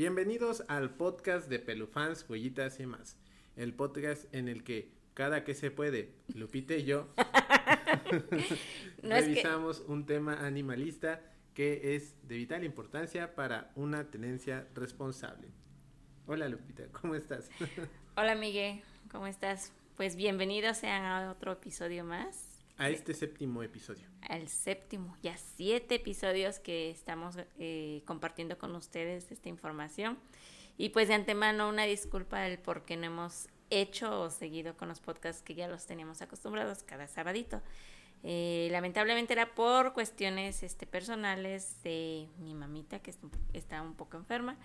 Bienvenidos al podcast de Pelufans, Huellitas y más. El podcast en el que cada que se puede, Lupita y yo revisamos un tema animalista que es de vital importancia para una tenencia responsable. Hola Lupita, ¿cómo estás? Hola Miguel, ¿cómo estás? Pues bienvenidos sean a otro episodio más a este séptimo episodio. Al séptimo, ya siete episodios que estamos eh, compartiendo con ustedes esta información. Y pues de antemano una disculpa del por qué no hemos hecho o seguido con los podcasts que ya los teníamos acostumbrados cada sabadito. Eh, lamentablemente era por cuestiones este, personales de mi mamita que está un poco enferma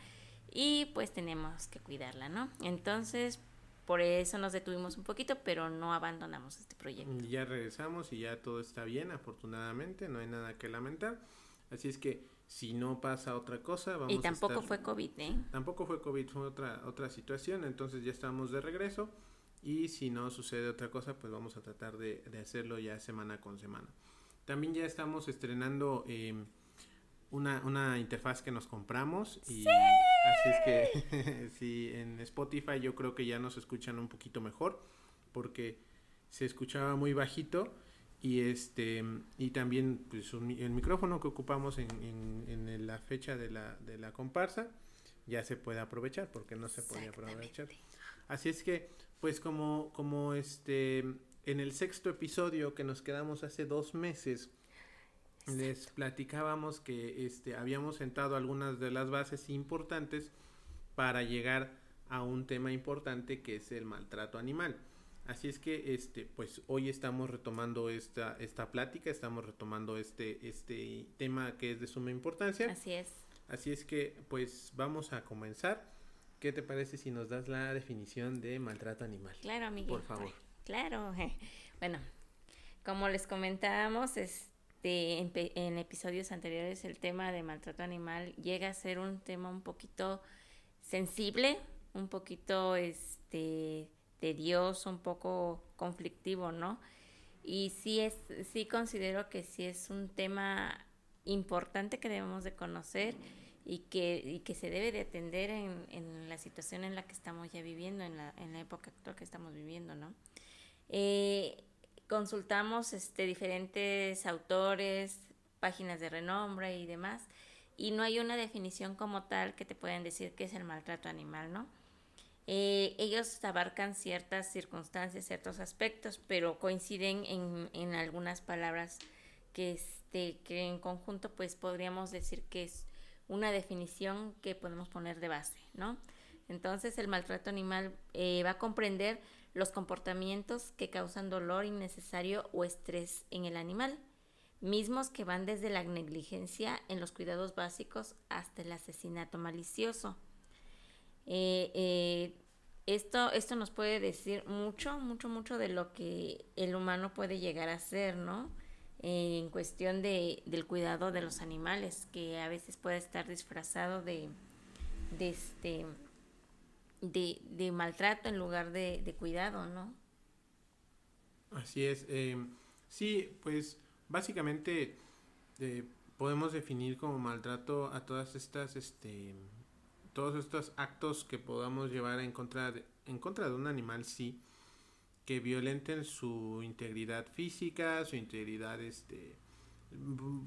y pues tenemos que cuidarla, ¿no? Entonces, por eso nos detuvimos un poquito, pero no abandonamos este proyecto. Ya regresamos y ya todo está bien, afortunadamente, no hay nada que lamentar. Así es que si no pasa otra cosa, vamos Y tampoco fue COVID, ¿eh? Tampoco fue COVID, fue otra, otra situación, entonces ya estamos de regreso. Y si no sucede otra cosa, pues vamos a tratar de, hacerlo ya semana con semana. También ya estamos estrenando em, una, una interfaz que nos compramos y así es que sí, en Spotify yo creo que ya nos escuchan un poquito mejor porque se escuchaba muy bajito y este y también pues el micrófono que ocupamos en, en, la fecha de la, de la comparsa ya se puede aprovechar porque no se podía aprovechar. Así es que pues como como este en el sexto episodio que nos quedamos hace dos meses les platicábamos que este, habíamos sentado algunas de las bases importantes para llegar a un tema importante que es el maltrato animal. Así es que este pues hoy estamos retomando esta esta plática, estamos retomando este este tema que es de suma importancia. Así es. Así es que pues vamos a comenzar. ¿Qué te parece si nos das la definición de maltrato animal? Claro, amigo. Por favor. Claro. Bueno, como les comentábamos, es en, episodios anteriores el tema de maltrato animal llega a ser un tema un poquito sensible, un poquito este tedioso, un poco conflictivo, ¿no? Y sí es, sí considero que sí es un tema importante que debemos de conocer y que, y que se debe de atender en, en la situación en la que estamos ya viviendo, en la, en la época actual que estamos viviendo, ¿no? Eh, consultamos este, diferentes autores, páginas de renombre y demás, y no hay una definición como tal que te pueden decir qué es el maltrato animal, ¿no? Eh, ellos abarcan ciertas circunstancias, ciertos aspectos, pero coinciden en, en algunas palabras que, este, que en conjunto pues podríamos decir que es una definición que podemos poner de base, ¿no? Entonces el maltrato animal eh, va a comprender los comportamientos que causan dolor innecesario o estrés en el animal, mismos que van desde la negligencia en los cuidados básicos hasta el asesinato malicioso. Eh, eh, esto, esto nos puede decir mucho, mucho, mucho de lo que el humano puede llegar a ser, ¿no? en cuestión de, del cuidado de los animales, que a veces puede estar disfrazado de, de este de, de maltrato en lugar de, de, cuidado, ¿no? Así es. Eh, sí, pues básicamente eh, podemos definir como maltrato a todas estas, este, todos estos actos que podamos llevar en contra de, en contra de un animal, sí, que violenten su integridad física, su integridad, este,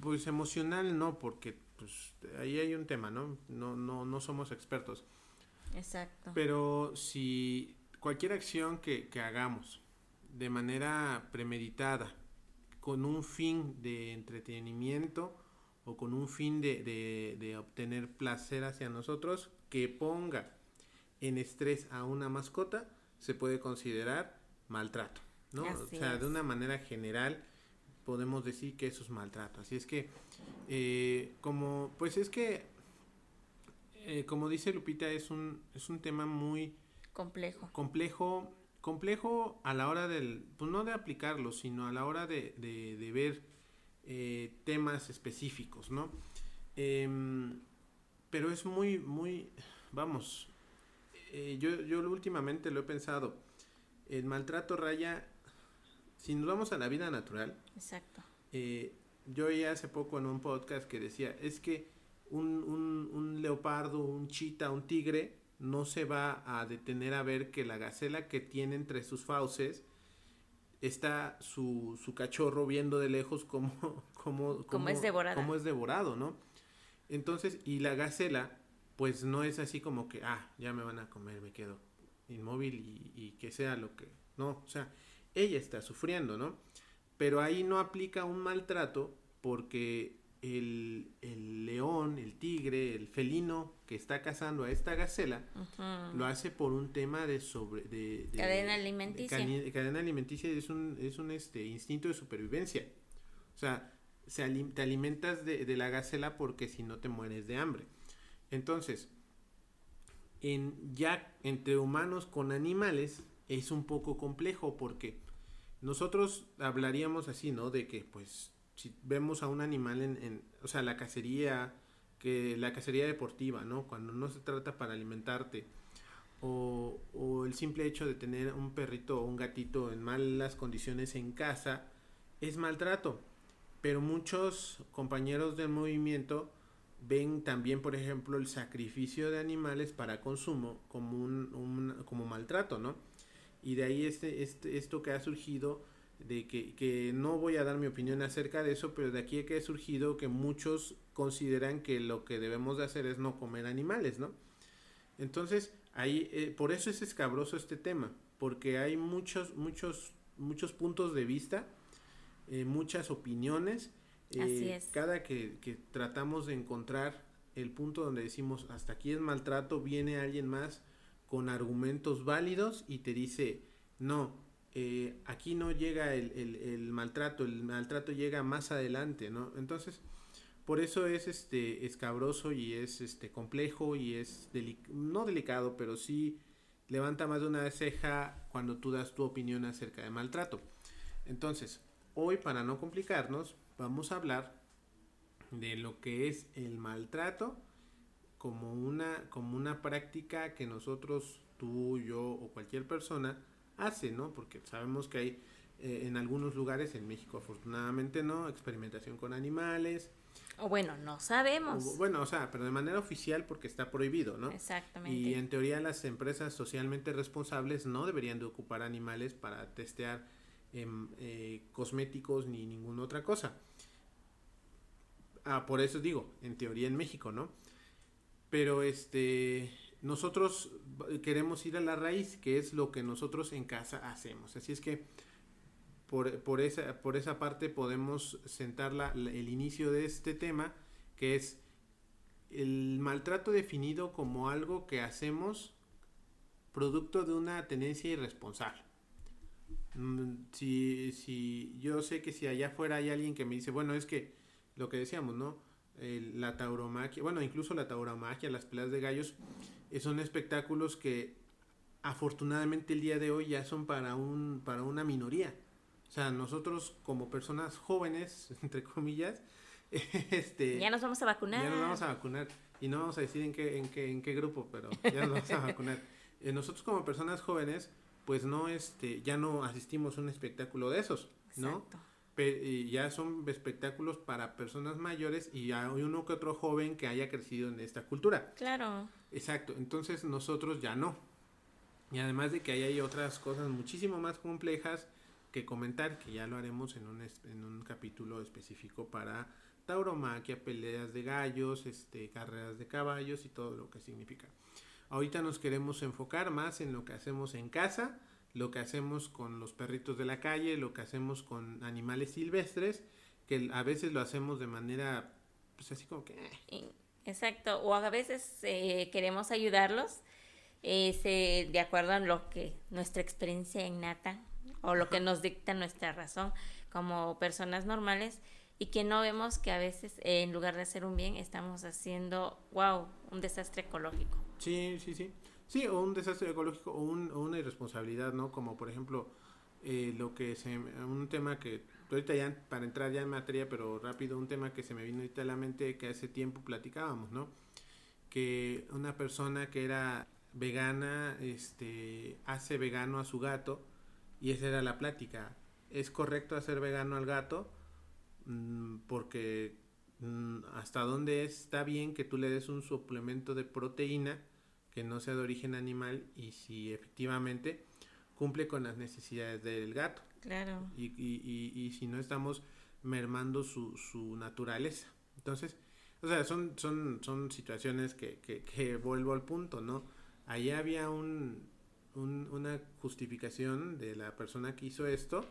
pues emocional, no, porque pues ahí hay un tema, ¿no? No, no, no somos expertos Exacto. Pero si cualquier acción que, que hagamos de manera premeditada, con un fin de entretenimiento o con un fin de, de, de, obtener placer hacia nosotros, que ponga en estrés a una mascota, se puede considerar maltrato, ¿no? o sea, de una manera general podemos decir que eso es maltrato. Así es que, eh, como, pues es que eh, como dice Lupita, es un, es un tema muy complejo. Complejo, complejo a la hora del, pues no de aplicarlo, sino a la hora de, de, ver eh, temas específicos, ¿no? Em, pero es muy, muy, vamos, eh, yo, yo últimamente lo he pensado, el maltrato raya, si nos vamos a la vida natural, exacto. yo oí hace poco en un podcast que decía, es que un, un, un leopardo, un chita, un tigre, no se va a detener a ver que la gacela que tiene entre sus fauces está su, su cachorro viendo de lejos como, como, como, es. Como es devorado, ¿no? Entonces, y la gacela, pues no es así como que, ah, ya me van a comer, me quedo inmóvil y, y que sea lo que... No, o sea, ella está sufriendo, ¿no? Pero ahí no aplica un maltrato porque el, el, león, el tigre, el felino que está cazando a esta gacela, lo hace por un tema de sobre de, cadena alimenticia. cadena alimenticia es un, es un este instinto de supervivencia. O sea, se te alimentas de, de, la gacela porque si no te mueres de hambre. Entonces, en ya entre humanos con animales es un poco complejo porque nosotros hablaríamos así, ¿no? De que pues si vemos a un animal en, en, o sea, la cacería, que la cacería deportiva, ¿no? Cuando no se trata para alimentarte, o, o el simple hecho de tener un perrito o un gatito en malas condiciones en casa, es maltrato. Pero muchos compañeros del movimiento ven también, por ejemplo, el sacrificio de animales para consumo como un, un como maltrato, ¿no? Y de ahí este, este, esto que ha surgido de que, que, no voy a dar mi opinión acerca de eso, pero de aquí que ha surgido que muchos consideran que lo que debemos de hacer es no comer animales, ¿no? Entonces, ahí, eh, por eso es escabroso este tema, porque hay muchos, muchos, muchos puntos de vista, eh, muchas opiniones. Eh, Así es. Cada que, que tratamos de encontrar el punto donde decimos hasta aquí es maltrato, viene alguien más con argumentos válidos y te dice, no, eh, aquí no llega el, el, el, maltrato, el maltrato llega más adelante, ¿no? Entonces, por eso es este escabroso y es este complejo y es no delicado, pero sí levanta más de una ceja cuando tú das tu opinión acerca de maltrato. Entonces, hoy para no complicarnos, vamos a hablar de lo que es el maltrato como una como una práctica que nosotros tú, yo o cualquier persona hace, ¿no? Porque sabemos que hay eh, en algunos lugares, en México afortunadamente no, experimentación con animales. O bueno, no sabemos. O, bueno, o sea, pero de manera oficial porque está prohibido, ¿no? Exactamente. Y en teoría las empresas socialmente responsables no deberían de ocupar animales para testear eh, eh, cosméticos ni ninguna otra cosa. Ah, por eso digo, en teoría en México, ¿no? Pero este nosotros queremos ir a la raíz, que es lo que nosotros en casa hacemos. Así es que por, por, esa, por esa parte podemos sentar la, el inicio de este tema, que es el maltrato definido como algo que hacemos producto de una tendencia irresponsable. Mm, si, si yo sé que si allá afuera hay alguien que me dice, bueno, es que lo que decíamos, ¿no? La tauromaquia, bueno, incluso la tauromaquia, las peleas de gallos, son espectáculos que afortunadamente el día de hoy ya son para un para una minoría. O sea, nosotros como personas jóvenes, entre comillas, este ya nos vamos a vacunar. Ya nos vamos a vacunar y no vamos a decir en qué en qué en qué grupo, pero ya nos vamos a vacunar. Eh, nosotros como personas jóvenes, pues no este ya no asistimos a un espectáculo de esos, ¿no? Exacto ya son espectáculos para personas mayores y hay uno que otro joven que haya crecido en esta cultura. Claro. Exacto, entonces nosotros ya no. Y además de que ahí hay otras cosas muchísimo más complejas que comentar, que ya lo haremos en un, en un capítulo específico para tauromaquia, peleas de gallos, este, carreras de caballos y todo lo que significa. Ahorita nos queremos enfocar más en lo que hacemos en casa, lo que hacemos con los perritos de la calle, lo que hacemos con animales silvestres, que a veces lo hacemos de manera, pues así como que... Eh. Exacto, o a veces eh, queremos ayudarlos eh, de acuerdo a lo que nuestra experiencia innata o lo que nos dicta nuestra razón como personas normales y que no vemos que a veces en lugar de hacer un bien estamos haciendo, wow, un desastre ecológico. Sí, sí, sí. Sí, o un desastre ecológico o, un, una irresponsabilidad, ¿no? Como por ejemplo, eh, lo que se. Un tema que. Ahorita ya, para entrar ya en materia, pero rápido, un tema que se me vino ahorita a la mente que hace tiempo platicábamos, ¿no? Que una persona que era vegana, este, hace vegano a su gato, y esa era la plática. ¿Es correcto hacer vegano al gato? Mm, porque mm, hasta dónde está bien que tú le des un suplemento de proteína que no sea de origen animal y si efectivamente cumple con las necesidades del gato. Claro. Y, y, y, y si no estamos mermando su, su naturaleza. Entonces, o sea, son, son, son situaciones que, que, que vuelvo al punto, ¿no? Ahí había un, un, una justificación de la persona que hizo esto,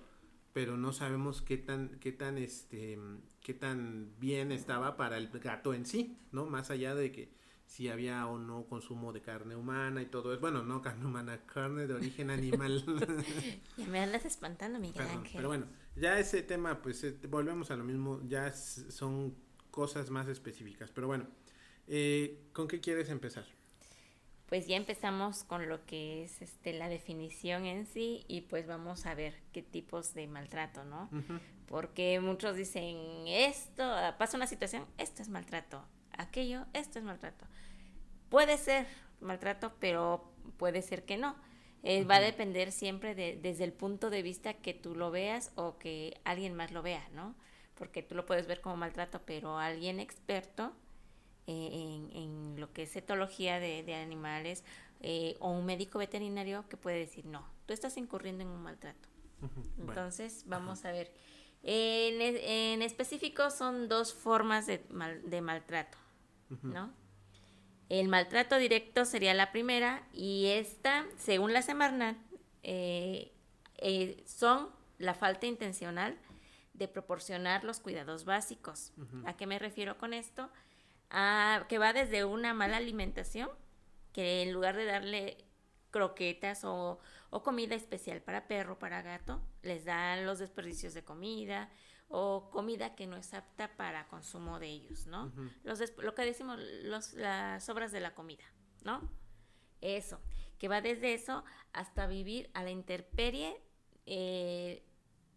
pero no sabemos qué tan, qué tan, este, qué tan bien estaba para el gato en sí, ¿no? Más allá de que si había o no consumo de carne humana y todo eso. Bueno, no carne humana, carne de origen animal. ya me andas espantando, Miguel Perdón, Ángel. pero bueno, ya ese tema, pues eh, volvemos a lo mismo, ya son cosas más específicas. Pero bueno, eh, ¿con qué quieres empezar? Pues ya empezamos con lo que es este la definición en sí y pues vamos a ver qué tipos de maltrato, ¿no? Porque muchos dicen, esto, pasa una situación, esto es maltrato, aquello, esto es maltrato. Puede ser maltrato, pero puede ser que no. Eh, Va a depender siempre de, desde el punto de vista que tú lo veas o que alguien más lo vea, ¿no? Porque tú lo puedes ver como maltrato, pero alguien experto eh, en, en lo que es etología de, de animales eh, o un médico veterinario que puede decir, no, tú estás incurriendo en un maltrato. Entonces, vamos a ver. En, en específico son dos formas de, mal- de maltrato, ¿no? El maltrato directo sería la primera y esta, según la Semarnat, eh, eh, son la falta intencional de proporcionar los cuidados básicos. ¿A qué me refiero con esto? A que va desde una mala alimentación, que en lugar de darle croquetas o, o comida especial para perro, para gato, les dan los desperdicios de comida o comida que no es apta para consumo de ellos, ¿no? Los lo que decimos, los, las sobras de la comida, ¿no? Eso, que va desde eso hasta vivir a la intemperie eh,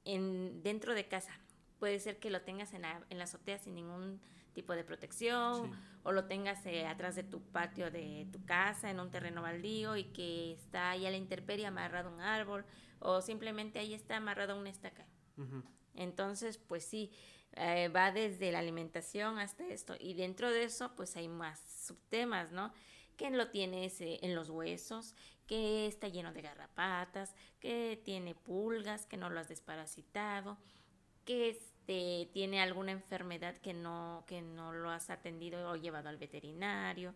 en, dentro de casa. Puede ser que lo tengas en la, en la azotea sin ningún tipo de protección Sí. O lo tengas eh, atrás de tu patio de tu casa, en un terreno baldío y que está ahí a la intemperie amarrado a un árbol o simplemente ahí está amarrado a una estaca. Entonces, pues sí, eh, va desde la alimentación hasta esto. Y dentro de eso, pues hay más subtemas, ¿no? Que lo tienes eh, en los huesos, que está lleno de garrapatas, que tiene pulgas, que no lo has desparasitado, que este, tiene alguna enfermedad que no, que no lo has atendido o llevado al veterinario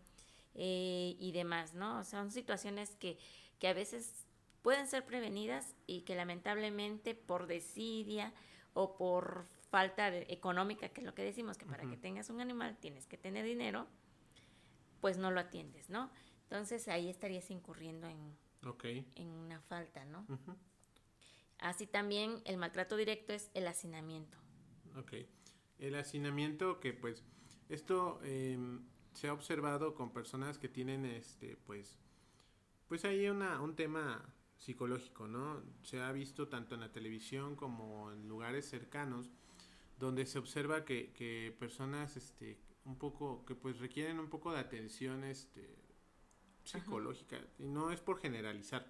eh, y demás, ¿no? O sea, son situaciones que, que a veces pueden ser prevenidas y que lamentablemente por desidia o por falta de- económica, que es lo que decimos, que para que tengas un animal tienes que tener dinero, pues no lo atiendes, ¿no? Entonces ahí estarías incurriendo en, en una falta, ¿no? Así también el maltrato directo es el hacinamiento. Ok. El hacinamiento que pues esto em, se ha observado con personas que tienen este pues pues hay una, un tema psicológico, ¿no? Se ha visto tanto en la televisión como en lugares cercanos donde se observa que, que personas este un poco que pues requieren un poco de atención este psicológica y no es por generalizar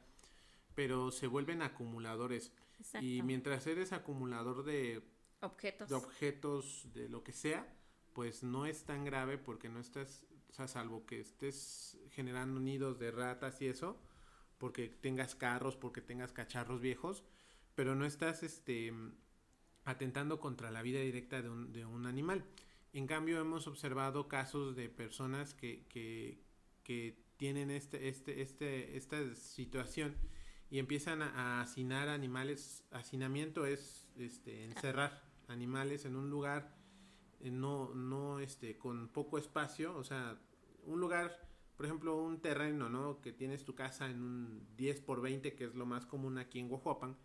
pero se vuelven acumuladores Exacto. y mientras eres acumulador de, Objetos. de objetos de lo que sea pues no es tan grave porque no estás o sea, salvo que estés generando nidos de ratas y eso porque tengas carros porque tengas cacharros viejos pero no estás este atentando contra la vida directa de un, de un animal. En cambio, hemos observado casos de personas que, que, que tienen este, este, este, esta situación y empiezan a, a hacinar animales. Hacinamiento es este, encerrar animales en un lugar eh, no, no este, con poco espacio, o sea, un lugar, por ejemplo, un terreno, ¿no? Que tienes tu casa en un 10 por 20, que es lo más común aquí en Guajuapan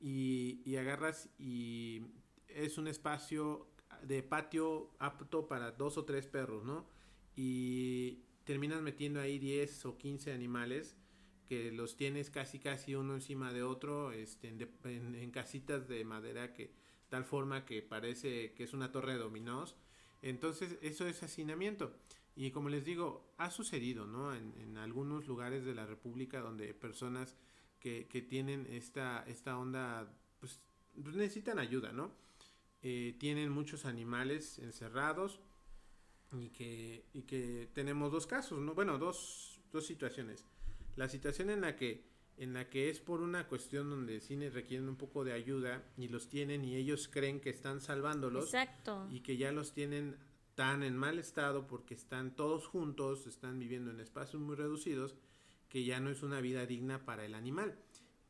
y, y agarras y es un espacio de patio apto para dos o tres perros, ¿no? Y terminas metiendo ahí 10 o 15 animales que los tienes casi casi uno encima de otro este, en, casitas de madera que tal forma que parece que es una torre de dominós. Entonces eso es hacinamiento. Y como les digo, ha sucedido, ¿no? En, algunos lugares de la República donde personas que, que tienen esta, esta onda, pues, pues necesitan ayuda, ¿no? eh, tienen muchos animales encerrados y que, y que tenemos dos casos, ¿no? Bueno, dos, dos situaciones. La situación en la que en la que es por una cuestión donde cines requieren un poco de ayuda y los tienen y ellos creen que están salvándolos Exacto. y que ya los tienen tan en mal estado porque están todos juntos, están viviendo en espacios muy reducidos, que ya no es una vida digna para el animal.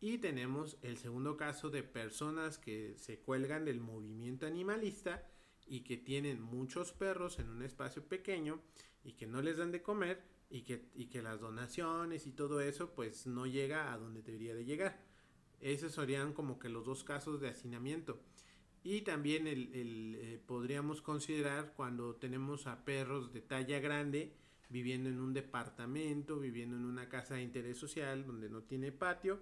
Y tenemos el segundo caso de personas que se cuelgan del movimiento animalista y que tienen muchos perros en un espacio pequeño y que no les dan de comer y que, y que las donaciones y todo eso pues no llega a donde debería de llegar. Esos serían como que los dos casos de hacinamiento. Y también el, el eh, podríamos considerar cuando tenemos a perros de talla grande viviendo en un departamento, viviendo en una casa de interés social donde no tiene patio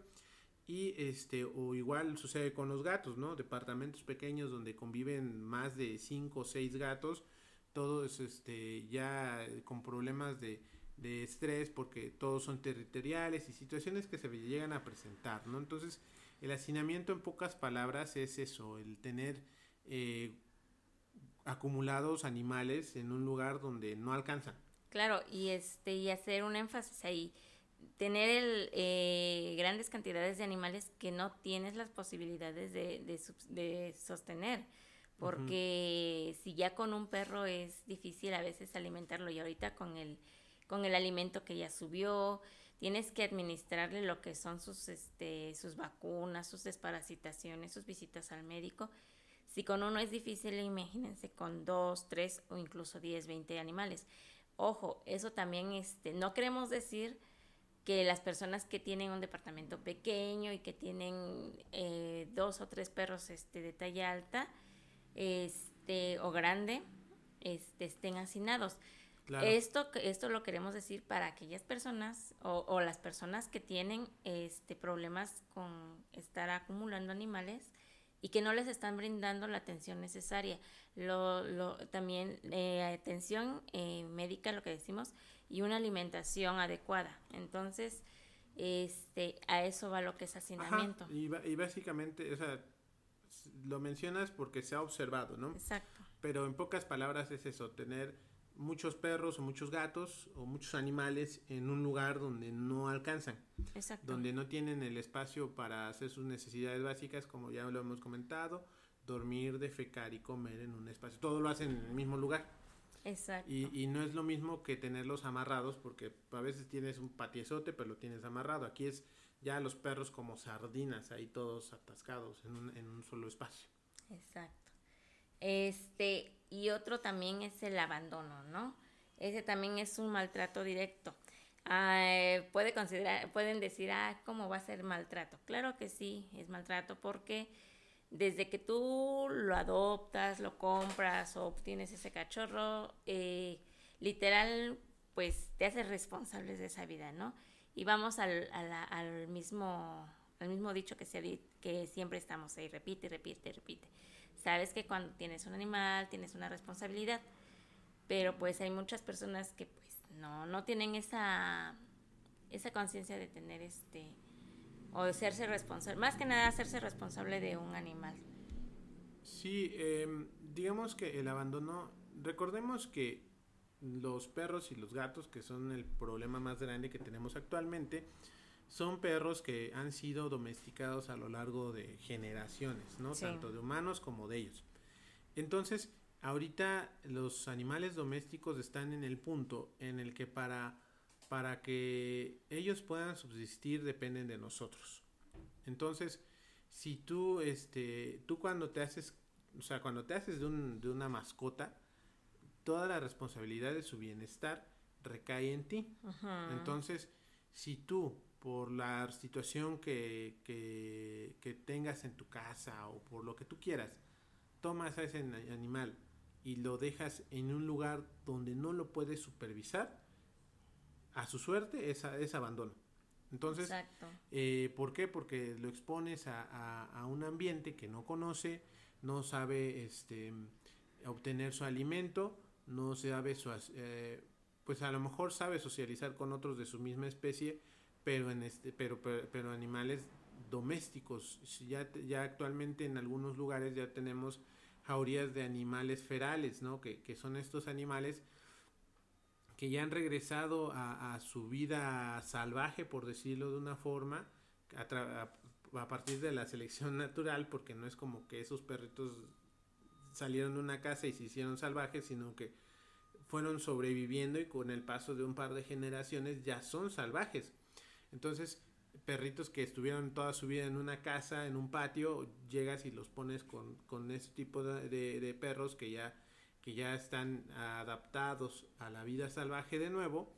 y este o igual sucede con los gatos, ¿no? Departamentos pequeños donde conviven más de 5 o 6 gatos, todos este ya con problemas de, de estrés porque todos son territoriales y situaciones que se llegan a presentar, ¿no? Entonces, el hacinamiento en pocas palabras es eso, el tener eh, acumulados animales en un lugar donde no alcanzan. Claro, y este y hacer un énfasis ahí, tener el, eh, grandes cantidades de animales que no tienes las posibilidades de, de, de sostener, porque si ya con un perro es difícil a veces alimentarlo y ahorita con el con el alimento que ya subió, tienes que administrarle lo que son sus, este, sus vacunas, sus desparasitaciones, sus visitas al médico. Si con uno es difícil, imagínense con dos, tres o incluso diez, veinte animales. Ojo, eso también, este, no queremos decir que las personas que tienen un departamento pequeño y que tienen eh, dos o tres perros este, de talla alta este, o grande este, estén hacinados. Claro. Esto, esto lo queremos decir para aquellas personas o, o, las personas que tienen este, problemas con estar acumulando animales y que no les están brindando la atención necesaria. Lo, lo, también eh, atención eh, médica, lo que decimos, y una alimentación adecuada. Entonces, este, a eso va lo que es hacinamiento. Ajá, y, y básicamente, o sea, lo mencionas porque se ha observado, ¿no? Exacto. Pero en pocas palabras es eso, tener muchos perros o muchos gatos o muchos animales en un lugar donde no alcanzan. Exacto. Donde no tienen el espacio para hacer sus necesidades básicas, como ya lo hemos comentado, dormir, defecar y comer en un espacio. Todo lo hacen en el mismo lugar. Exacto. Y, y no es lo mismo que tenerlos amarrados, porque a veces tienes un patiezote, pero lo tienes amarrado. Aquí es ya los perros como sardinas, ahí todos atascados en un, en un solo espacio. Exacto. Este, y otro también es el abandono, ¿no? Ese también es un maltrato directo. Ah, puede considerar, pueden decir, ah, ¿cómo va a ser maltrato? Claro que sí, es maltrato porque desde que tú lo adoptas, lo compras o obtienes ese cachorro, eh, literal, pues te haces responsable de esa vida, ¿no? Y vamos al, al, al mismo, al mismo dicho que, se, que siempre estamos ahí, repite, repite, repite sabes que cuando tienes un animal tienes una responsabilidad, pero pues hay muchas personas que pues no, no tienen esa, esa conciencia de tener este, o de serse responsable, más que nada hacerse responsable de un animal. Sí, eh, digamos que el abandono, recordemos que los perros y los gatos, que son el problema más grande que tenemos actualmente, son perros que han sido domesticados a lo largo de generaciones, ¿no? Sí. Tanto de humanos como de ellos. Entonces, ahorita los animales domésticos están en el punto en el que para, para que ellos puedan subsistir dependen de nosotros. Entonces, si tú, este, tú cuando te haces, o sea, cuando te haces de, un, de una mascota, toda la responsabilidad de su bienestar recae en ti. Uh -huh. Entonces, si tú por la situación que, que, que, tengas en tu casa o por lo que tú quieras, tomas a ese animal y lo dejas en un lugar donde no lo puedes supervisar, a su suerte es, es abandono. Entonces, eh, ¿por qué? Porque lo expones a, a, a, un ambiente que no conoce, no sabe este, obtener su alimento, no sabe su, eh, pues a lo mejor sabe socializar con otros de su misma especie, pero en este pero pero, pero animales domésticos ya ya actualmente en algunos lugares ya tenemos jaurías de animales ferales, ¿no? Que, que son estos animales que ya han regresado a, a, su vida salvaje, por decirlo de una forma, a, a, partir de la selección natural, porque no es como que esos perritos salieron de una casa y se hicieron salvajes, sino que fueron sobreviviendo y con el paso de un par de generaciones ya son salvajes. Entonces, perritos que estuvieron toda su vida en una casa, en un patio, llegas y los pones con, con ese tipo de, de, perros que ya, que ya están adaptados a la vida salvaje de nuevo,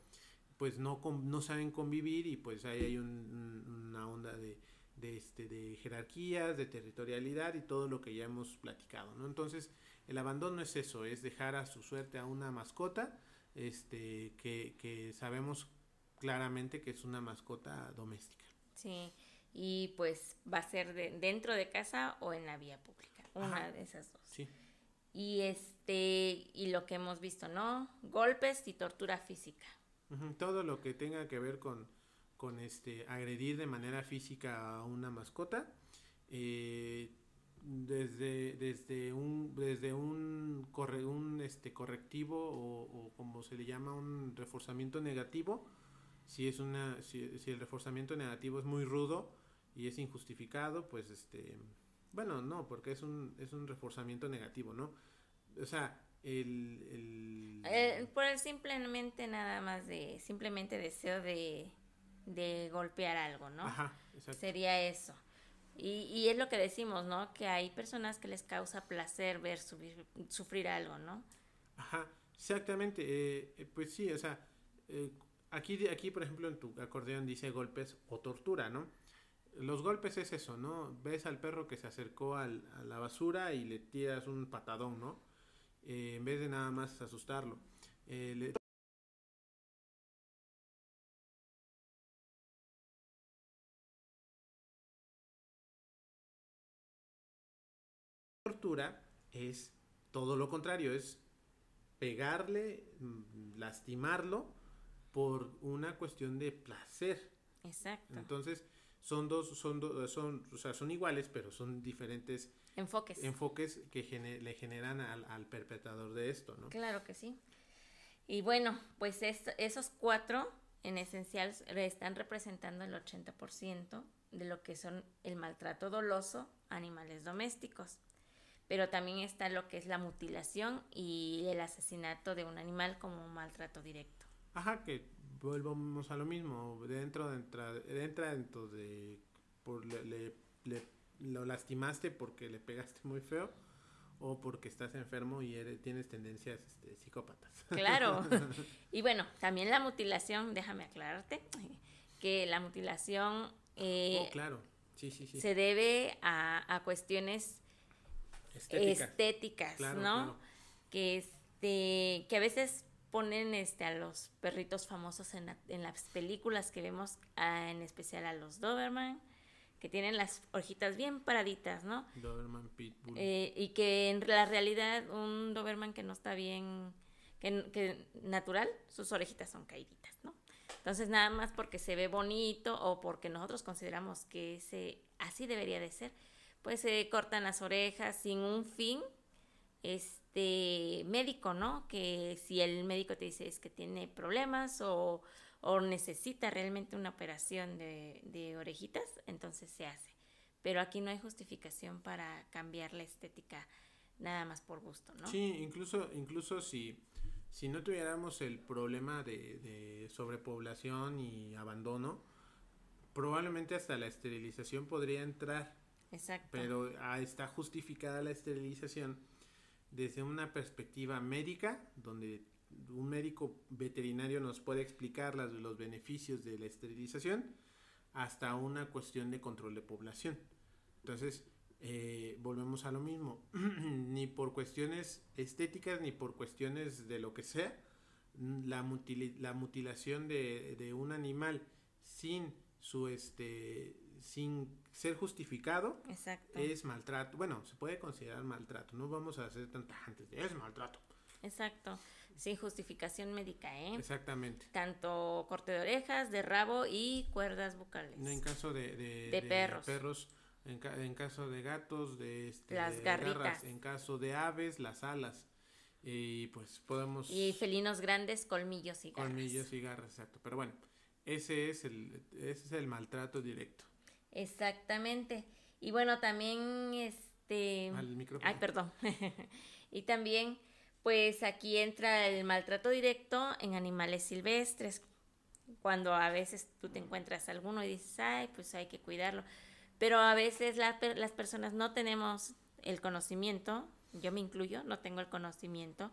pues no, no saben convivir y pues ahí hay un, una onda de, de, este, de jerarquías, de territorialidad y todo lo que ya hemos platicado, ¿no? Entonces, el abandono es eso, es dejar a su suerte a una mascota, este, que, que sabemos claramente que es una mascota doméstica. Sí, y pues va a ser de, dentro de casa o en la vía pública, una Ajá. de esas dos. Sí. Y este, y lo que hemos visto, ¿no? Golpes y tortura física. Todo lo que tenga que ver con, con este agredir de manera física a una mascota, eh, desde, desde un, desde un, corre, un este, correctivo o, o como se le llama un reforzamiento negativo, si es una, si, si el reforzamiento negativo es muy rudo y es injustificado, pues este, bueno, no, porque es un, es un reforzamiento negativo, ¿no? O sea, el, el... Eh, por el simplemente nada más de, simplemente deseo de, de golpear algo, ¿no? Ajá, exacto. Sería eso. Y, y es lo que decimos, ¿no? Que hay personas que les causa placer ver subir, sufrir algo, ¿no? Ajá, exactamente. Eh, eh, pues sí, o sea, eh, aquí, aquí, por ejemplo, en tu acordeón dice golpes o tortura, ¿no? Los golpes es eso, ¿no? Ves al perro que se acercó al, a la basura y le tiras un patadón, ¿no? Eh, en vez de nada más asustarlo. Eh, tortura es todo lo contrario, es pegarle, mm, lastimarlo por una cuestión de placer. Exacto. Entonces, son dos, son dos, son, o sea, son iguales, pero son diferentes Enfoques. enfoques que le generan al, al perpetrador de esto, ¿no? Claro que sí. Y bueno, pues es- esos cuatro en esencial están representando el 80% de lo que son el maltrato doloso a animales domésticos. Pero también está lo que es la mutilación y el asesinato de un animal como maltrato directo. Ajá, que volvamos a lo mismo, dentro, dentro, entra dentro de, por, le, le- le- lo lastimaste porque le pegaste muy feo o porque estás enfermo y eres- tienes tendencias este, psicópatas. Claro. y bueno, también la mutilación, déjame aclararte, que la mutilación eh, oh, claro, sí, sí, sí. se debe a, a cuestiones Estética. estéticas, Claro, ¿no? claro. Que este, que a veces ponen este a los perritos famosos en, la- en las películas que vemos, ah, en especial a los Doberman, que tienen las orejitas bien paraditas, ¿no? Doberman Pitbull. Eh, y que en la realidad un Doberman que no está bien, que, que natural, sus orejitas son caíditas, ¿no? Entonces nada más porque se ve bonito o porque nosotros consideramos que ese así debería de ser, pues se cortan las orejas sin un fin este médico, ¿no? Que si el médico te dice es que tiene problemas o, o necesita realmente una operación de, de orejitas, entonces se hace. Pero aquí no hay justificación para cambiar la estética nada más por gusto, ¿no? Sí, incluso, incluso si, si no tuviéramos el problema de, de sobrepoblación y abandono, probablemente hasta la esterilización podría entrar, Exacto. pero ah, está justificada la esterilización desde una perspectiva médica, donde un médico veterinario nos puede explicar las, los beneficios de la esterilización, hasta una cuestión de control de población. Entonces, eh, volvemos a lo mismo, ni por cuestiones estéticas ni por cuestiones de lo que sea, la, mutili- la mutilación de, de un animal sin su este sin ser justificado Exacto. es maltrato. Bueno, se puede considerar maltrato. No vamos a hacer tan tajantes de es maltrato. Exacto. Sin justificación médica, ¿eh? Exactamente. Tanto corte de orejas, de rabo y cuerdas bucales. En caso de, de, De perros. perros, En, en caso de gatos, de este, las garritas. En caso de aves, las alas. Y pues podemos... Y felinos grandes, colmillos y garras. Colmillos y garras, exacto. Pero bueno, ese es el, ese es el maltrato directo. Exactamente. Y bueno, también este... Al micrófono. Ay, perdón. y también, pues aquí entra el maltrato directo en animales silvestres. Cuando a veces tú te encuentras alguno y dices, ay, pues hay que cuidarlo. Pero a veces las personas no tenemos el conocimiento yo me incluyo, no tengo el conocimiento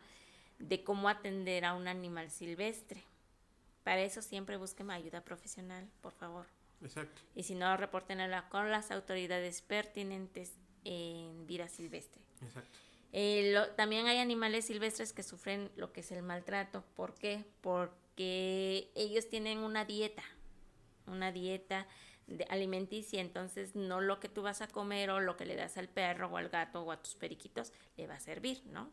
de cómo atender a un animal silvestre. Para eso siempre busquen ayuda profesional, por favor. Exacto. Y si no, repórtenla con las autoridades pertinentes en vida silvestre. Exacto. Eh, también hay animales silvestres que sufren lo que es el maltrato. ¿Por qué? Porque ellos tienen una dieta, una dieta de alimenticia, entonces no lo que tú vas a comer o lo que le das al perro o al gato o a tus periquitos le va a servir, ¿no?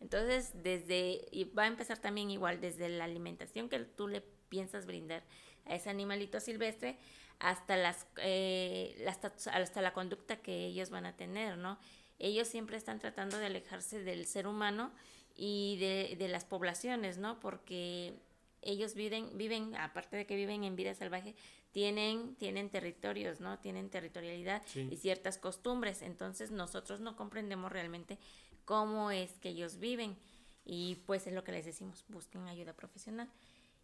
Entonces, desde, y va a empezar también igual, desde la alimentación que tú le piensas brindar a ese animalito silvestre hasta las, eh, hasta, la conducta que ellos van a tener, ¿no? Ellos siempre están tratando de alejarse del ser humano y de, de las poblaciones, ¿no? Porque ellos viven, viven, aparte de que viven en vida salvaje, tienen, tienen territorios, ¿no? Tienen territorialidad y ciertas costumbres. Entonces nosotros no comprendemos realmente cómo es que ellos viven. Y pues es lo que les decimos, busquen ayuda profesional.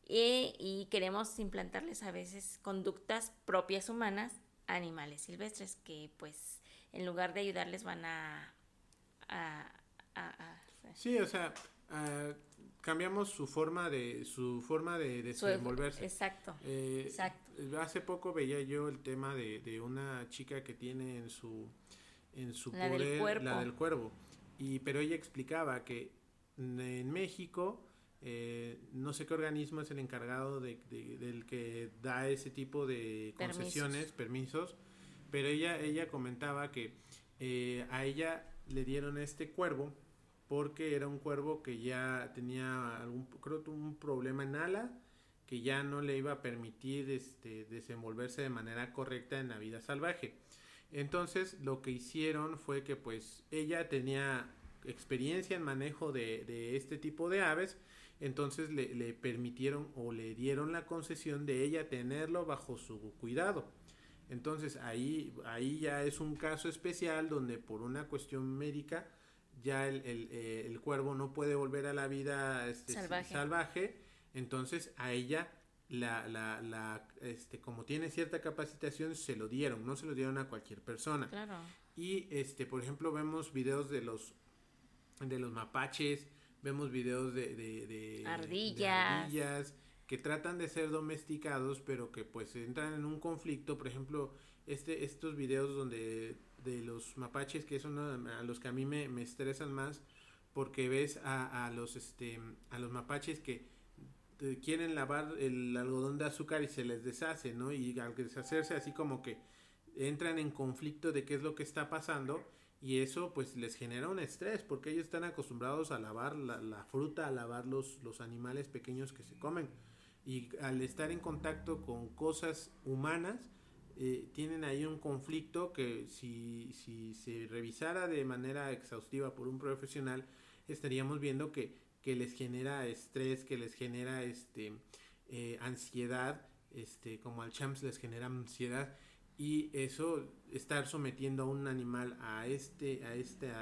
Y, y queremos implantarles a veces conductas propias humanas a animales silvestres que pues en lugar de ayudarles van a... a, a, sí, o sea, cambiamos su forma de su forma de desenvolverse. Exacto. Eh, exacto. Hace poco veía yo el tema de, de una chica que tiene en su en su la del la del cuervo y pero ella explicaba que en México eh, no sé qué organismo es el encargado de, del que da ese tipo de concesiones, permisos, pero ella ella comentaba que eh, a ella le dieron este cuervo porque era un cuervo que ya tenía algún creo un problema en ala que ya no le iba a permitir este, desenvolverse de manera correcta en la vida salvaje. Entonces lo que hicieron fue que pues ella tenía experiencia en manejo de, de este tipo de aves, entonces le, le, permitieron o le dieron la concesión de ella tenerlo bajo su cuidado. Entonces ahí, ahí ya es un caso especial donde por una cuestión médica ya el, el, eh, el, cuervo no puede volver a la vida este, salvaje. entonces a ella la, la, la, este, como tiene cierta capacitación, se lo dieron, no se lo dieron a cualquier persona. Claro. Y este, por ejemplo, vemos videos de los de los mapaches, vemos videos de, de, de ardillas. que tratan de ser domesticados, pero que pues entran en un conflicto, por ejemplo, este, estos videos donde de los mapaches que son a los que a mí me, me estresan más porque ves a, a, los este a los mapaches que eh, quieren lavar el algodón de azúcar y se les deshace, ¿no? Y al deshacerse así como que entran en conflicto de qué es lo que está pasando y eso pues les genera un estrés porque ellos están acostumbrados a lavar la, la fruta, a lavar los, los animales pequeños que se comen. Y al estar en contacto con cosas humanas eh, tienen ahí un conflicto que si, si se revisara de manera exhaustiva por un profesional, estaríamos viendo que, que les genera estrés, que les genera este eh, ansiedad, este, como al champs les genera ansiedad, y eso, estar sometiendo a un animal a este, a este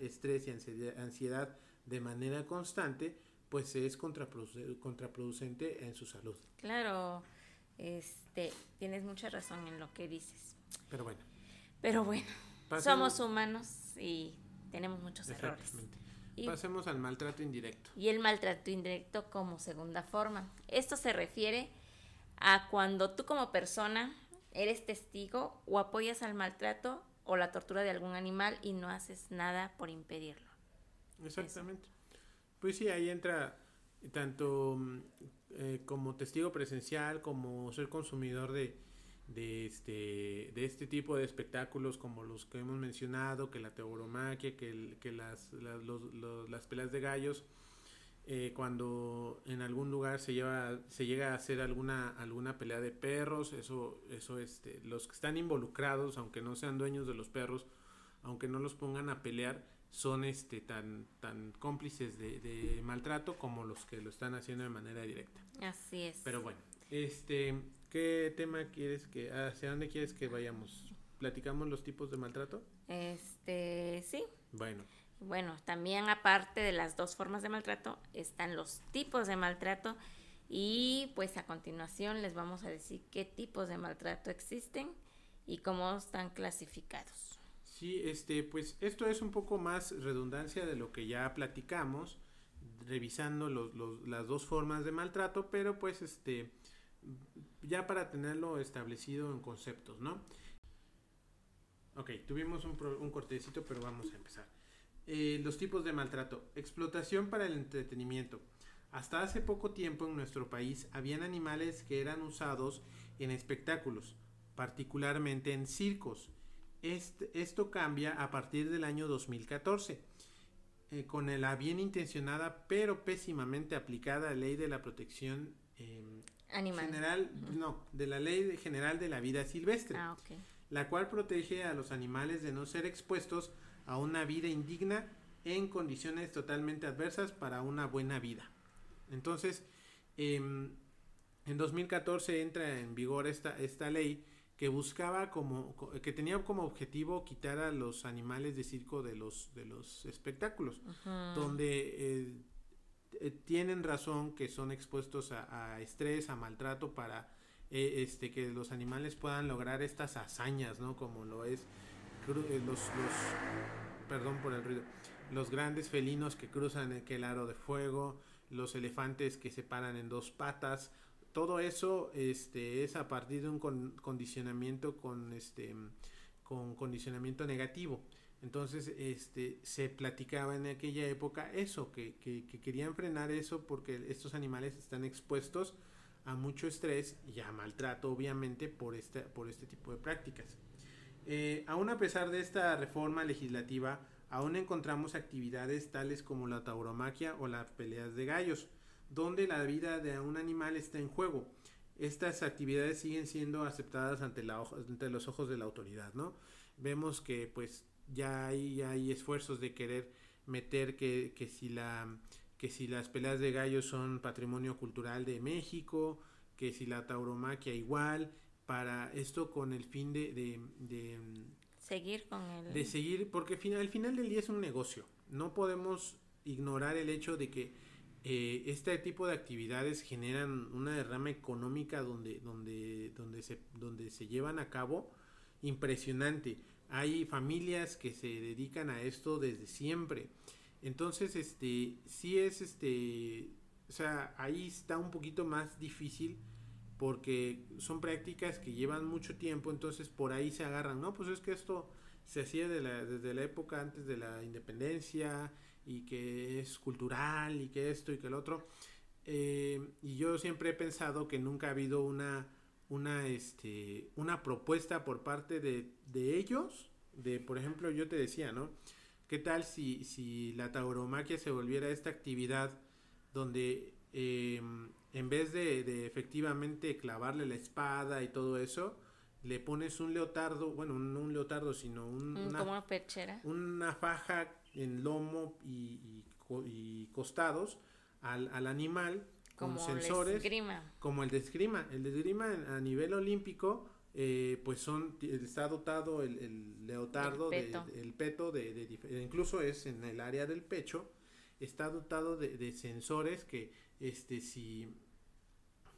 estrés y ansiedad de manera constante, pues es contraproducente en su salud. Claro, este, tienes mucha razón en lo que dices. Pero bueno. Pero bueno, somos humanos y tenemos muchos errores. Y, Pasemos al maltrato indirecto. Y el maltrato indirecto como segunda forma. Esto se refiere a cuando tú como persona eres testigo o apoyas al maltrato o la tortura de algún animal y no haces nada por impedirlo. Exactamente. Pues sí, ahí entra tanto eh, como testigo presencial, como ser consumidor de, de, este, de este tipo de espectáculos como los que hemos mencionado, que la tauromaquia, que, que las, las, los, las peleas de gallos, eh, cuando en algún lugar se lleva se llega a hacer alguna alguna pelea de perros eso eso este los que están involucrados aunque no sean dueños de los perros aunque no los pongan a pelear son este tan tan cómplices de, de maltrato como los que lo están haciendo de manera directa. Así es. Pero bueno este qué tema quieres que hacia dónde quieres que vayamos platicamos los tipos de maltrato este sí. Bueno bueno, también aparte de las dos formas de maltrato, están los tipos de maltrato y pues a continuación les vamos a decir qué tipos de maltrato existen y cómo están clasificados. Sí, este, pues esto es un poco más redundancia de lo que ya platicamos, revisando los, los, las dos formas de maltrato, pero pues este, ya para tenerlo establecido en conceptos, ¿no? Ok, tuvimos un, un cortecito, pero vamos a empezar. Eh, los tipos de maltrato. Explotación para el entretenimiento. Hasta hace poco tiempo en nuestro país habían animales que eran usados en espectáculos, particularmente en circos. Este, esto cambia a partir del año 2014, eh, con la bien intencionada pero pésimamente aplicada ley de la protección eh, Animal. general, uh -huh. no, de la ley general de la vida silvestre, Ah, la cual protege a los animales de no ser expuestos a una vida indigna en condiciones totalmente adversas para una buena vida. Entonces, eh, en 2014 entra en vigor esta, esta ley que buscaba como que tenía como objetivo quitar a los animales de circo de los de los espectáculos Uh -huh. donde eh, eh, tienen razón que son expuestos a, a estrés a maltrato para eh, este que los animales puedan lograr estas hazañas no como lo es los, los perdón por el ruido los grandes felinos que cruzan el aro de fuego los elefantes que se paran en dos patas todo eso este es a partir de un con, condicionamiento con este con condicionamiento negativo. Entonces este se platicaba en aquella época eso que, que, que, querían frenar eso porque estos animales están expuestos a mucho estrés y a maltrato obviamente por este por este tipo de prácticas eh, aún a pesar de esta reforma legislativa aún encontramos actividades tales como la tauromaquia o las peleas de gallos donde la vida de un animal está en juego. Estas actividades siguen siendo aceptadas ante, los ojos de la autoridad, ¿no? Vemos que pues ya hay, ya hay esfuerzos de querer meter que, que, si la, que si las peleas de gallos son patrimonio cultural de México, que si la tauromaquia igual, para esto con el fin de, de, de seguir con el... De seguir, porque al final del día es un negocio. No podemos ignorar el hecho de que eh, este tipo de actividades generan una derrama económica donde, donde, donde, se, donde se llevan a cabo impresionante. Hay familias que se dedican a esto desde siempre. Entonces, este, sí es, este, o sea, ahí está un poquito más difícil porque son prácticas que llevan mucho tiempo, entonces por ahí se agarran, no, pues es que esto se hacía de la, desde la época antes de la independencia, y que es cultural y que esto y que el otro. Eh, y yo siempre he pensado que nunca ha habido una, una, este, una propuesta por parte de, de ellos, de, por ejemplo, yo te decía, ¿no? ¿Qué tal si, si la tauromaquia se volviera esta actividad donde eh, en vez de, de, efectivamente clavarle la espada y todo eso, le pones un leotardo, bueno, no un leotardo, sino un, una, como una perchera. Una faja en lomo y, y, y costados al, al, animal con como sensores el esgrima. como el de esgrima el de esgrima a nivel olímpico eh, pues son está dotado el, el leotardo el peto, de, el peto de, de, incluso es en el área del pecho está dotado de, de sensores que este si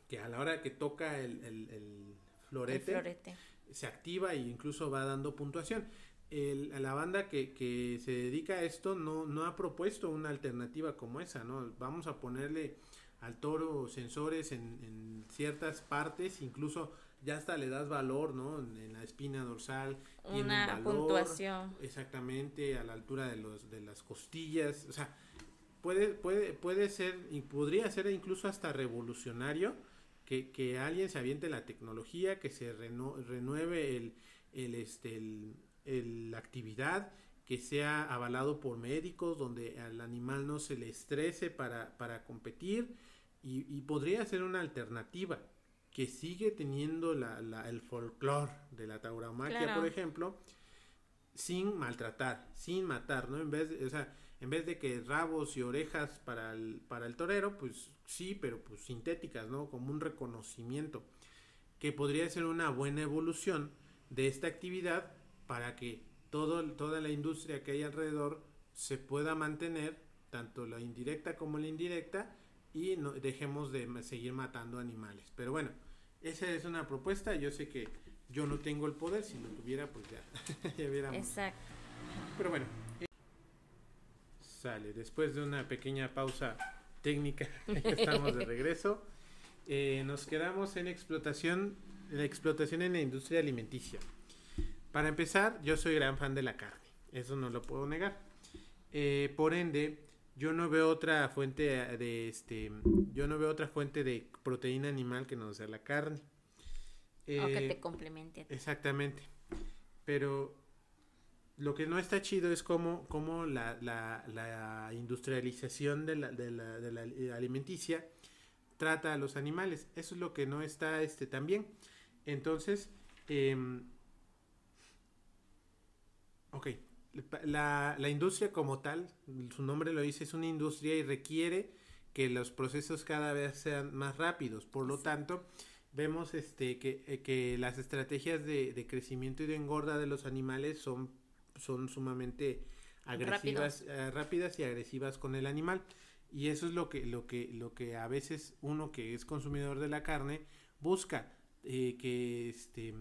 que a la hora que toca el, el, el florete, florete, se activa e incluso va dando puntuación el, la banda que, que, se dedica a esto no, no ha propuesto una alternativa como esa, ¿no? Vamos a ponerle al toro sensores en, en ciertas partes, incluso ya hasta le das valor, ¿no? En, la espina dorsal. Una un valor, puntuación. Exactamente, a la altura de, los, de las costillas, o sea, puede, puede, puede ser, y podría ser incluso hasta revolucionario que, que alguien se aviente la tecnología, que se reno, renueve el, el, este, el, el, la actividad, que sea avalado por médicos, donde al animal no se le estrese para, para competir y, y podría ser una alternativa que sigue teniendo la, la, el folclore de la tauromaquia, Claro. por ejemplo, sin maltratar, sin matar, ¿no? En vez de, o sea, en vez de que rabos y orejas para el, para el torero, pues sí, pero pues sintéticas, ¿no? Como un reconocimiento, que podría ser una buena evolución de esta actividad para que todo, toda la industria que hay alrededor se pueda mantener, tanto la indirecta como la indirecta, y no, dejemos de seguir matando animales. Pero bueno, esa es una propuesta, yo sé que yo no tengo el poder, si lo tuviera pues ya, ya hubiéramos Exacto. pero bueno. Eh, Sale, después de una pequeña pausa técnica, estamos de regreso. Eh, nos quedamos en explotación, la explotación en la industria alimenticia. Para empezar, yo soy gran fan de la carne, eso no lo puedo negar. Eh, por ende, yo no veo otra fuente de este, yo no veo otra fuente de proteína animal que no sea la carne. o que Eh, te complemente. Exactamente. Pero lo que no está chido es cómo, cómo la, la, la industrialización de la, de, la, de la eh, alimenticia trata a los animales. Eso es lo que no está este, tan bien. Entonces, em, ok, la, la industria como tal, su nombre lo dice, es una industria y requiere que los procesos cada vez sean más rápidos. Por lo tanto, vemos este que, eh, que las estrategias de, de crecimiento y de engorda de los animales son, son sumamente agresivas, eh, rápidas y agresivas con el animal. Y eso es lo que, lo que, lo que a veces uno que es consumidor de la carne busca, eh, que este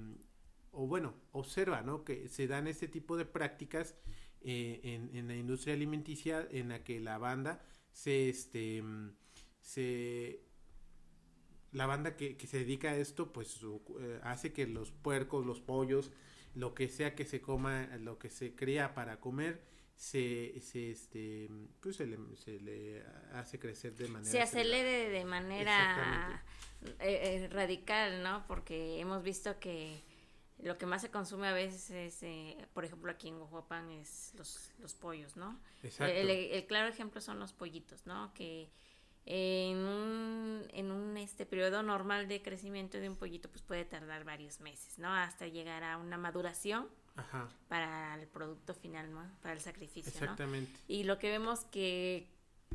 o bueno, observa, ¿no? Que se dan este tipo de prácticas eh, en, en la industria alimenticia en la que la banda se, este, se, la banda que, que se dedica a esto, pues su- eh, hace que los puercos, los pollos, lo que sea que se coma, lo que se cría para comer, se, se, este, pues se le, se le hace crecer de manera se acelere de manera eh, eh, radical, ¿no? Porque hemos visto que lo que más se consume a veces es, eh, por ejemplo, aquí en Oaxacan es los, los pollos, ¿no? Exacto. El, el claro ejemplo son los pollitos, ¿no? Que en un, en un este periodo normal de crecimiento de un pollito pues puede tardar varios meses, ¿no? Hasta llegar a una maduración Ajá, para el producto final, ¿no? Para el sacrificio, ¿no? exactamente. Y lo que vemos que,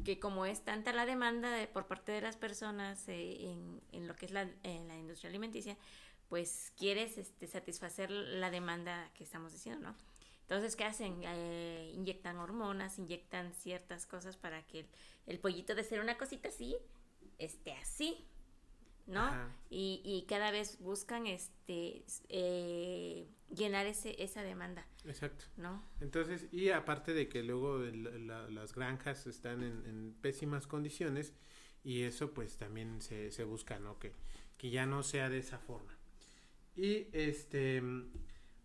que como es tanta la demanda de, por parte de las personas eh, en, en lo que es la, en la industria alimenticia, pues quieres este, satisfacer la demanda que estamos diciendo, ¿no? Entonces, ¿qué hacen? Eh, inyectan hormonas, inyectan ciertas cosas para que el, el pollito de ser una cosita así, esté así, ¿no? Y, y cada vez buscan este eh, llenar ese, esa demanda, Exacto. ¿no? Entonces, y aparte de que luego el- la- las granjas están en, en pésimas condiciones y eso pues también se, se busca, ¿no? Que, que ya no sea de esa forma. Y este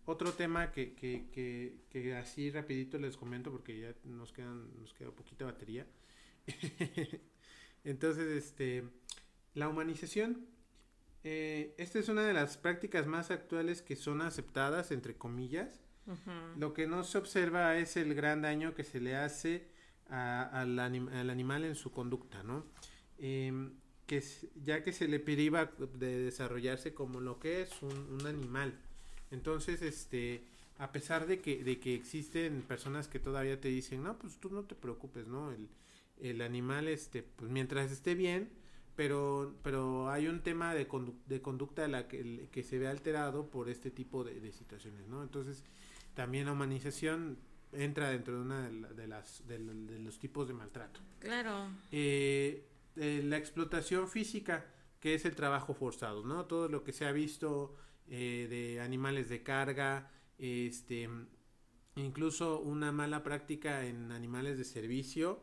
otro tema que, que, que, que así rapidito les comento porque ya nos quedan, nos queda poquita batería. Entonces, este la humanización. eh, esta es una de las prácticas más actuales que son aceptadas, entre comillas. Lo que no se observa es el gran daño que se le hace a- al, anim- al animal en su conducta, ¿no? Em, que ya que se le priva de desarrollarse como lo que es un, un animal. Entonces, este, a pesar de que, de que existen personas que todavía te dicen, no, pues tú no te preocupes, ¿no? El, el animal, este, pues mientras esté bien, pero, pero hay un tema de, condu- de conducta la que, que se ve alterado por este tipo de, de situaciones, ¿no? Entonces, también la humanización entra dentro de una de, la- de las de, la- de los tipos de maltrato. Claro. Eh, eh, la explotación física, que es el trabajo forzado, ¿no? Todo lo que se ha visto eh, de animales de carga, este, incluso una mala práctica en animales de servicio,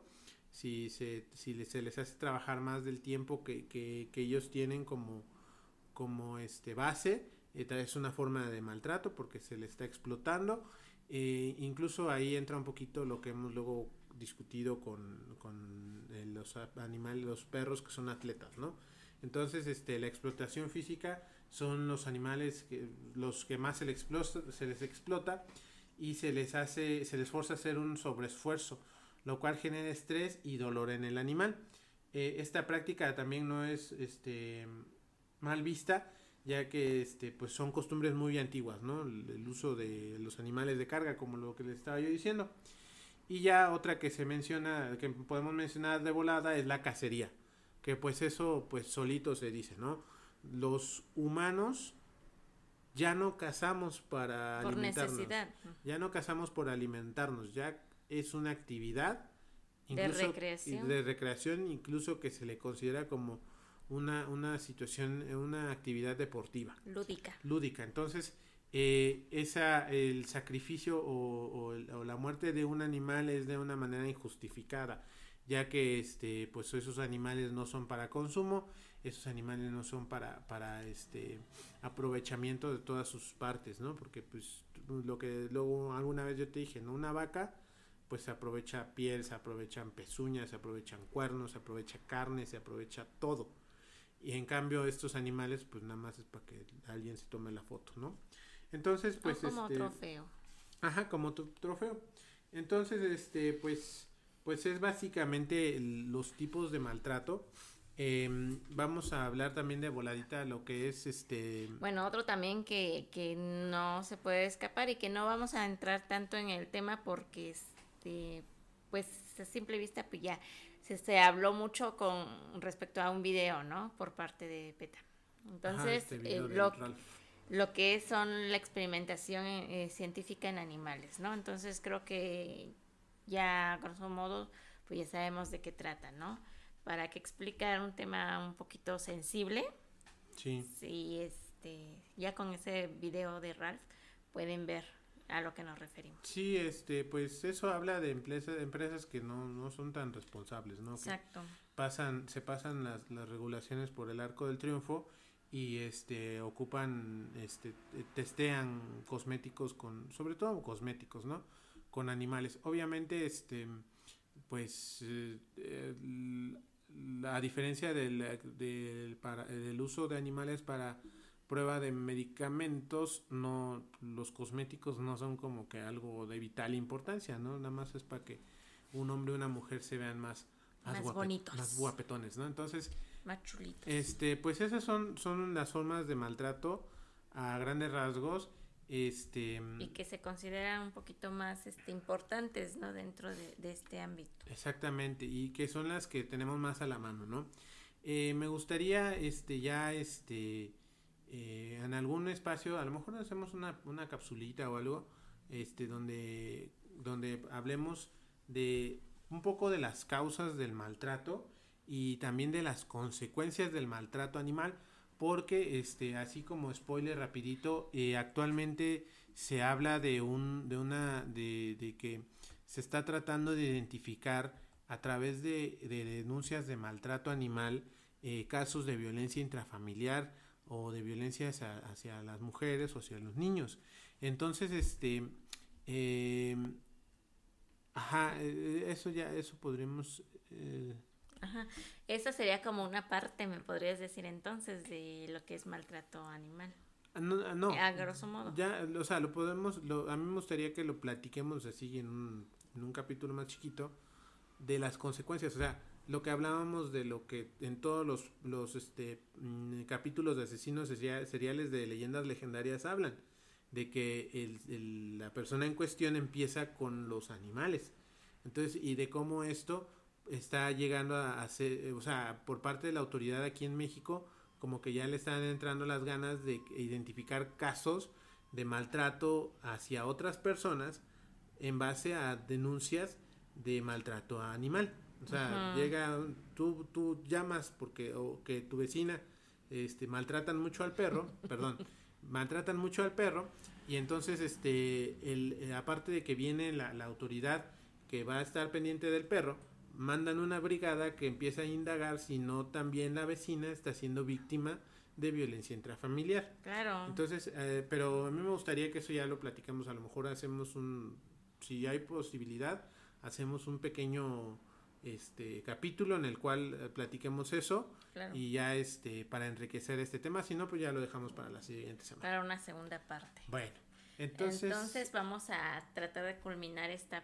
si se, si se les hace trabajar más del tiempo que, que, ellos tienen como, como este base, eh, es una forma de maltrato porque se le está explotando. Eh, incluso ahí entra un poquito lo que hemos luego discutido con, con los animales, los perros que son atletas, ¿no? Entonces, este, la explotación física son los animales que, los que más se, les explota y se les hace, se les forza a hacer un sobreesfuerzo, lo cual genera estrés y dolor en el animal. Eh, esta práctica también no es este, mal vista, ya que este, pues son costumbres muy antiguas, ¿no? El, uso de los animales de carga, como lo que les estaba yo diciendo. Y ya otra que se menciona, que podemos mencionar de volada, es la cacería. Que pues eso, pues solito se dice, ¿no? Los humanos ya no cazamos para por alimentarnos. necesidad. Ya no cazamos por alimentarnos, ya es una actividad De recreación. de recreación, incluso que se le considera como una, una situación, una actividad deportiva, Lúdica. lúdica. Entonces, eh, esa, el sacrificio o, o o la muerte de un animal es de una manera injustificada, ya que este, pues esos animales no son para consumo, esos animales no son para, para este aprovechamiento de todas sus partes, ¿no? Porque pues lo que luego alguna vez yo te dije, ¿no? Una vaca pues se aprovecha piel, se aprovechan pezuñas, se aprovechan cuernos, se aprovecha carne, se aprovecha todo. Y en cambio estos animales pues nada más es para que alguien se tome la foto, ¿no? Entonces pues o como este trofeo. Ajá, como tu trofeo. Entonces, este, pues, pues es básicamente los tipos de maltrato. Em, vamos a hablar también de voladita lo que es este. Bueno, otro también que, que no se puede escapar y que no vamos a entrar tanto en el tema porque, este, pues, a simple vista, pues ya se, se habló mucho con respecto a un video, ¿no? Por parte de PETA. ajá, Entonces, este video eh, lo, lo que son la experimentación eh, científica en animales, ¿no? Entonces creo que ya, grosso modo, pues ya sabemos de qué trata, ¿no? Para que explicar un tema un poquito sensible, Sí, sí, este, ya con ese video de Ralph pueden ver a lo que nos referimos. sí, este, pues eso habla de empresas, empresas que no, no son tan responsables, ¿no? Que Exacto. pasan, se pasan las, las regulaciones por el arco del triunfo y este ocupan, este, te- testean cosméticos con, sobre todo cosméticos, ¿no? Con animales. Obviamente, este, pues, eh, la a diferencia del, del, para- del uso de animales para prueba de medicamentos, no, los cosméticos no son como que algo de vital importancia, ¿no? Nada más es para que un hombre y una mujer se vean más, Más guape- bonitos. más guapetones, ¿no? Entonces, Más chulitos. este, pues esas son, son las formas de maltrato a grandes rasgos. Este, y que se consideran un poquito más este, importantes, ¿no? Dentro de, de este ámbito. exactamente, y que son las que tenemos más a la mano, ¿no? Eh, me gustaría, este, ya, este, eh, en algún espacio, a lo mejor hacemos una, una capsulita o algo, este, donde, donde hablemos de un poco de las causas del maltrato y también de las consecuencias del maltrato animal, porque, este, así como spoiler rapidito, eh, actualmente se habla de un, de una, de, de que se está tratando de identificar a través de, de denuncias de maltrato animal eh, casos de violencia intrafamiliar o de violencia hacia, las mujeres o hacia los niños. Entonces, este, eh, ajá, eh, eso ya, eso podríamos, eh, Ajá. Esa sería como una parte, me podrías decir entonces, de lo que es maltrato animal. ah, no, ah, no, A grosso modo. ya, o sea, lo podemos, lo, a mí me gustaría que lo platiquemos así en un, en un capítulo más chiquito de las consecuencias, o sea, lo que hablábamos de lo que en todos los, los este, mm, capítulos de asesinos seria- seriales de leyendas legendarias hablan, de que el, el- la persona en cuestión empieza con los animales, entonces, y de cómo esto está llegando a hacer, eh, o sea, por parte de la autoridad aquí en México, como que ya le están entrando las ganas de identificar casos de maltrato hacia otras personas en base a denuncias de maltrato animal. O sea, llega, tú, tú llamas porque o que tu vecina este, maltratan mucho al perro, perdón, maltratan mucho al perro y entonces, este, el, eh, aparte de que viene la, la autoridad que va a estar pendiente del perro, mandan una brigada que empieza a indagar si no también la vecina está siendo víctima de violencia intrafamiliar. Claro. Entonces, eh, pero a mí me gustaría que eso ya lo platicamos, a lo mejor hacemos un, si hay posibilidad, hacemos un pequeño este capítulo en el cual eh, platiquemos eso claro. y ya este para enriquecer este tema, si no pues ya lo dejamos para la siguiente semana. Para una segunda parte. Bueno, Entonces, Entonces vamos a tratar de culminar esta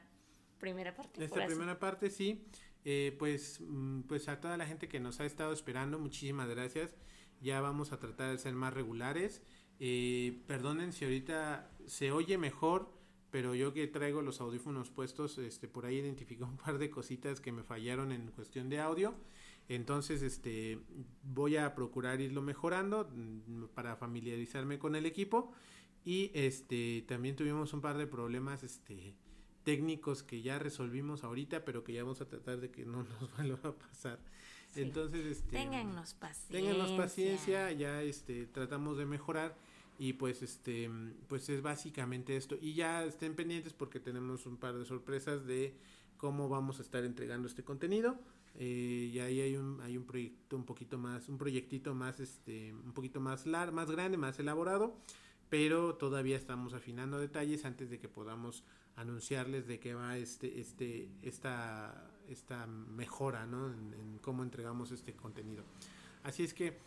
primera parte. Esta primera parte, sí. Eh, pues, mm, pues a toda la gente que nos ha estado esperando, muchísimas gracias. Ya vamos a tratar de ser más regulares. Eh, perdonen si ahorita se oye mejor, pero yo que traigo los audífonos puestos, este, por ahí identifiqué un par de cositas que me fallaron en cuestión de audio. Entonces, este, voy a procurar irlo mejorando mm, para familiarizarme con el equipo. Y este, también tuvimos un par de problemas, este, técnicos que ya resolvimos ahorita, pero que ya vamos a tratar de que no nos vuelva a pasar. Entonces, este, téngannos paciencia. Paciencia, ya este tratamos de mejorar y pues este pues es básicamente esto y ya estén pendientes porque tenemos un par de sorpresas de cómo vamos a estar entregando este contenido. Eh, y ahí hay un hay un proyecto un poquito más un proyectito más este un poquito más lar más grande, más elaborado, pero todavía estamos afinando detalles antes de que podamos anunciarles de qué va este, este, esta, esta mejora, ¿no? En, cómo entregamos este contenido. Así es que,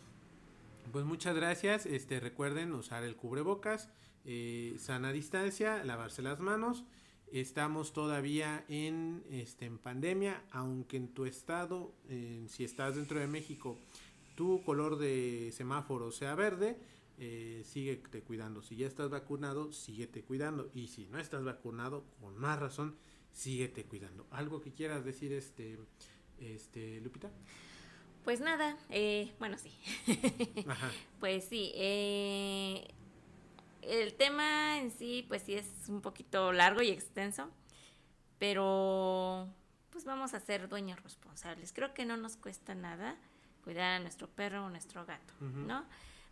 pues muchas gracias. Este, recuerden usar el cubrebocas, eh, sana distancia, lavarse las manos. Estamos todavía en, este, en pandemia, aunque en tu estado, si estás dentro de México, tu color de semáforo sea verde, eh, síguete cuidando. Si ya estás vacunado, síguete cuidando. Y si no estás vacunado, con más razón, síguete cuidando. ¿Algo que quieras decir, este, este Lupita? Pues nada, eh, bueno, sí. Pues sí, eh, el tema en sí, pues sí es un poquito largo y extenso, pero pues vamos a ser dueños responsables. Creo que no nos cuesta nada cuidar a nuestro perro o nuestro gato, ¿no?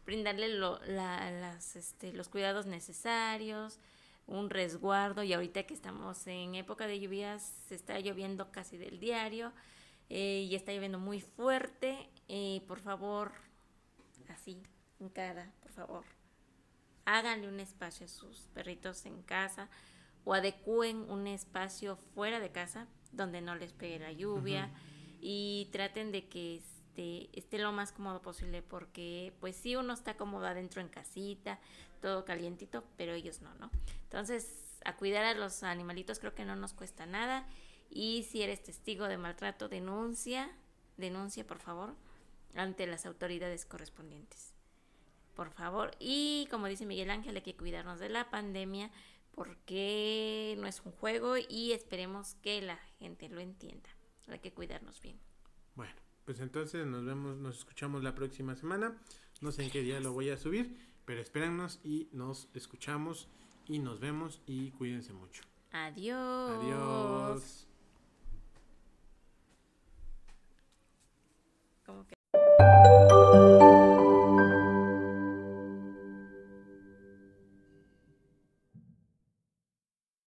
Brindarle las, este, los cuidados necesarios, un resguardo y ahorita que estamos en época de lluvias, se está lloviendo casi del diario eh, y está lloviendo muy fuerte, eh, por favor, así, en cada, por favor, háganle un espacio a sus perritos en casa o adecúen un espacio fuera de casa donde no les pegue la lluvia y traten de que esté lo más cómodo posible, porque pues sí uno está cómodo adentro en casita, todo calientito, pero ellos no, ¿no? Entonces, a cuidar a los animalitos creo que no nos cuesta nada y si eres testigo de maltrato, denuncia, denuncia por favor ante las autoridades correspondientes. Por favor, y como dice Miguel Ángel, hay que cuidarnos de la pandemia porque no es un juego y esperemos que la gente lo entienda. Hay que cuidarnos bien. Bueno, pues entonces nos vemos, nos escuchamos la próxima semana. No sé en qué día lo voy a subir, pero espérennos y nos escuchamos y nos vemos y cuídense mucho. Adiós. Adiós. ¿Cómo que?